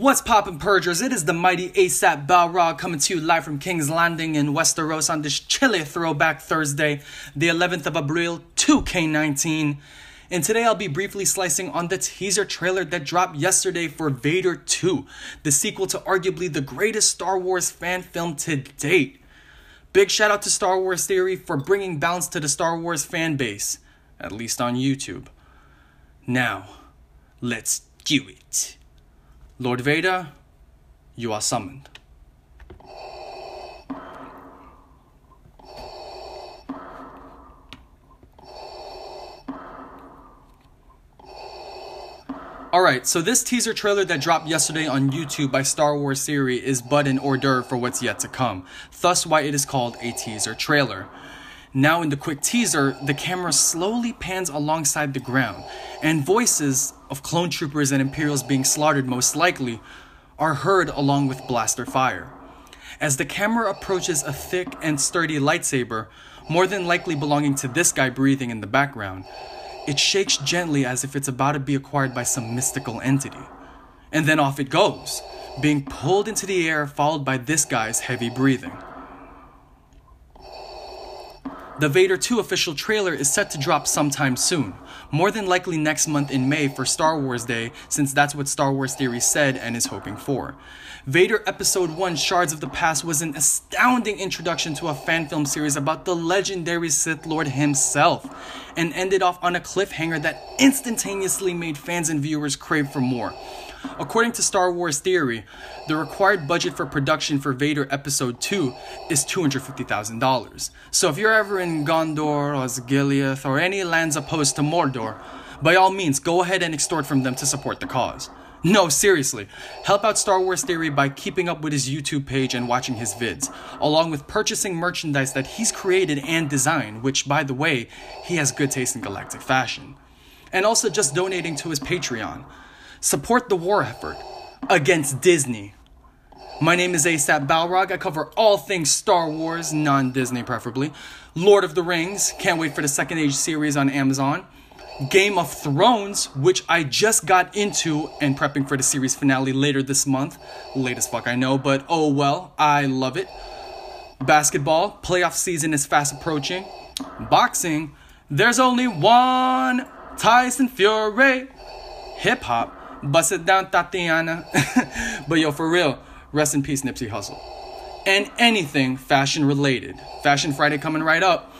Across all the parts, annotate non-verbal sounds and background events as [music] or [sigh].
What's poppin' Purgers? It is the mighty ASAP Balrog coming to you live from King's Landing in Westeros on this chilly throwback Thursday, the 11th of April 2K19. And today I'll be briefly slicing on the teaser trailer that dropped yesterday for Vader 2, the sequel to arguably the greatest Star Wars fan film to date. Big shout out to Star Wars Theory for bringing balance to the Star Wars fan base, at least on YouTube. Now, let's do it. Lord Vader, you are summoned. Alright, so this teaser trailer that dropped yesterday on YouTube by Star Wars Theory is but an hors d'oeuvre for what's yet to come, thus why it is called a teaser trailer. Now, in the quick teaser, the camera slowly pans alongside the ground, and voices of clone troopers and Imperials being slaughtered, most likely, are heard along with blaster fire. As the camera approaches a thick and sturdy lightsaber, more than likely belonging to this guy breathing in the background, it shakes gently as if it's about to be acquired by some mystical entity. And then off it goes, being pulled into the air, followed by this guy's heavy breathing. The Vader 2 official trailer is set to drop sometime soon, more than likely next month in May for Star Wars Day, since that's what Star Wars Theory said and is hoping for. Vader Episode 1 Shards of the Past was an astounding introduction to a fan film series about the legendary Sith Lord himself, and ended off on a cliffhanger that instantaneously made fans and viewers crave for more. According to Star Wars Theory, the required budget for production for Vader Episode 2 is $250,000. So if you're ever in Gondor or Osgiliath or any lands opposed to Mordor, by all means go ahead and extort from them to support the cause. No, seriously. Help out Star Wars Theory by keeping up with his YouTube page and watching his vids, along with purchasing merchandise that he's created and designed, which, by the way, he has good taste in galactic fashion. And also just donating to his Patreon. Support the war effort against Disney. My name is ASAP Balrog. I cover all things Star Wars, non Disney preferably. Lord of the Rings, can't wait for the second age series on Amazon. Game of Thrones, which I just got into and prepping for the series finale later this month. Late as fuck, I know, but oh well, I love it. Basketball, playoff season is fast approaching. Boxing, there's only one Tyson Fury. Hip hop, bust it down, Thotiana. [laughs] but yo, for real, rest in peace, Nipsey Hussle. And anything fashion related. Fashion Friday coming right up.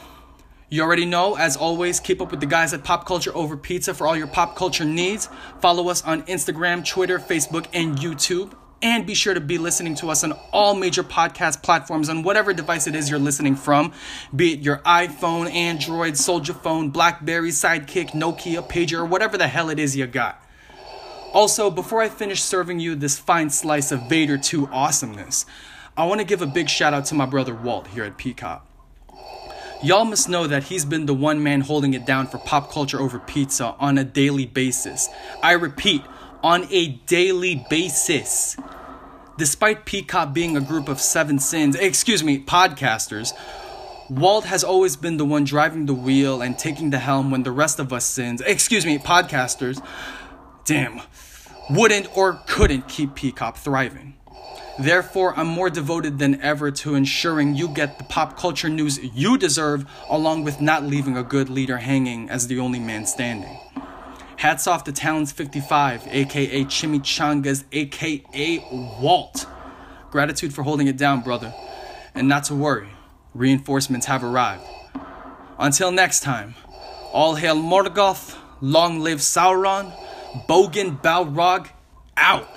You already know, as always, keep up with the guys at Pop Culture Over Pizza for all your pop culture needs. Follow us on Instagram, Twitter, Facebook, and YouTube. And be sure to be listening to us on all major podcast platforms on whatever device it is you're listening from, be it your iPhone, Android, Soldier Phone, Blackberry, Sidekick, Nokia, Pager, or whatever the hell it is you got. Also, before I finish serving you this fine slice of Vader 2 awesomeness, I want to give a big shout out to my brother Walt here at PCOP. Y'all must know that he's been the one man holding it down for pop culture over pizza on a daily basis. I repeat, on a daily basis. Despite PCOP being a group of seven sins, excuse me, podcasters, Walt has always been the one driving the wheel and taking the helm when the rest of us sins, excuse me, podcasters, damn, wouldn't or couldn't keep PCOP thriving. Therefore, I'm more devoted than ever to ensuring you get the pop culture news you deserve, along with not leaving a good leader hanging as the only man standing. Hats off to Talons 55, aka Chimichangas, aka Walt. Gratitude for holding it down, brother. And not to worry, reinforcements have arrived. Until next time, all hail Morgoth, long live Sauron, Bogan Balrog, out!